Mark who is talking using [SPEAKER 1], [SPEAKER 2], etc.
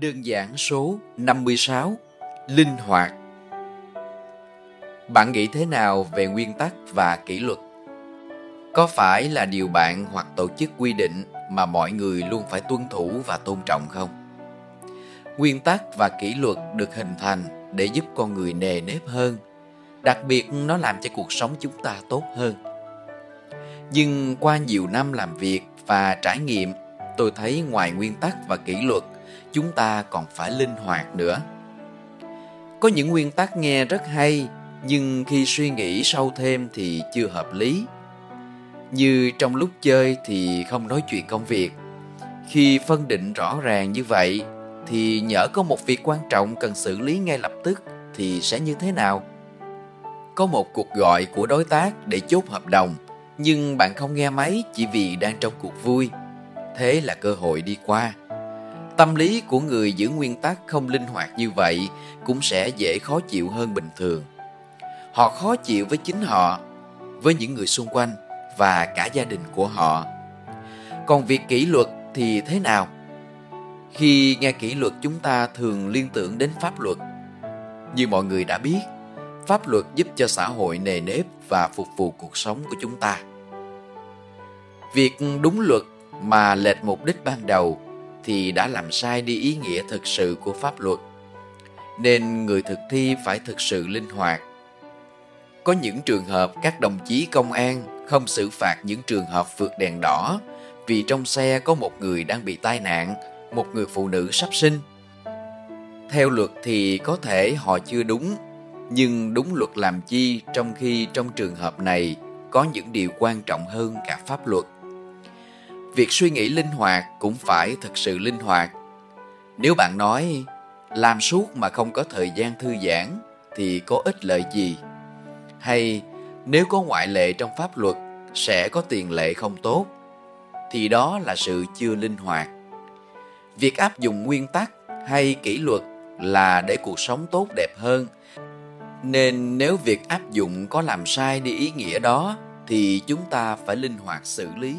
[SPEAKER 1] Đơn giản số 56 Linh hoạt Bạn nghĩ thế nào về nguyên tắc và kỷ luật? Có phải là điều bạn hoặc tổ chức quy định mà mọi người luôn phải tuân thủ và tôn trọng không? Nguyên tắc và kỷ luật được hình thành để giúp con người nề nếp hơn. Đặc biệt nó làm cho cuộc sống chúng ta tốt hơn. Nhưng qua nhiều năm làm việc và trải nghiệm, tôi thấy ngoài nguyên tắc và kỷ luật chúng ta còn phải linh hoạt nữa. Có những nguyên tắc nghe rất hay, nhưng khi suy nghĩ sâu thêm thì chưa hợp lý. Như trong lúc chơi thì không nói chuyện công việc. Khi phân định rõ ràng như vậy thì nhỡ có một việc quan trọng cần xử lý ngay lập tức thì sẽ như thế nào? Có một cuộc gọi của đối tác để chốt hợp đồng, nhưng bạn không nghe máy chỉ vì đang trong cuộc vui. Thế là cơ hội đi qua Tâm lý của người giữ nguyên tắc không linh hoạt như vậy cũng sẽ dễ khó chịu hơn bình thường. Họ khó chịu với chính họ, với những người xung quanh và cả gia đình của họ. Còn việc kỷ luật thì thế nào? Khi nghe kỷ luật chúng ta thường liên tưởng đến pháp luật. Như mọi người đã biết, pháp luật giúp cho xã hội nề nếp và phục vụ cuộc sống của chúng ta. Việc đúng luật mà lệch mục đích ban đầu thì đã làm sai đi ý nghĩa thực sự của pháp luật. Nên người thực thi phải thực sự linh hoạt. Có những trường hợp các đồng chí công an không xử phạt những trường hợp vượt đèn đỏ vì trong xe có một người đang bị tai nạn, một người phụ nữ sắp sinh. Theo luật thì có thể họ chưa đúng, nhưng đúng luật làm chi trong khi trong trường hợp này có những điều quan trọng hơn cả pháp luật việc suy nghĩ linh hoạt cũng phải thật sự linh hoạt. Nếu bạn nói, làm suốt mà không có thời gian thư giãn thì có ích lợi gì? Hay, nếu có ngoại lệ trong pháp luật, sẽ có tiền lệ không tốt? Thì đó là sự chưa linh hoạt. Việc áp dụng nguyên tắc hay kỷ luật là để cuộc sống tốt đẹp hơn. Nên nếu việc áp dụng có làm sai đi ý nghĩa đó, thì chúng ta phải linh hoạt xử lý.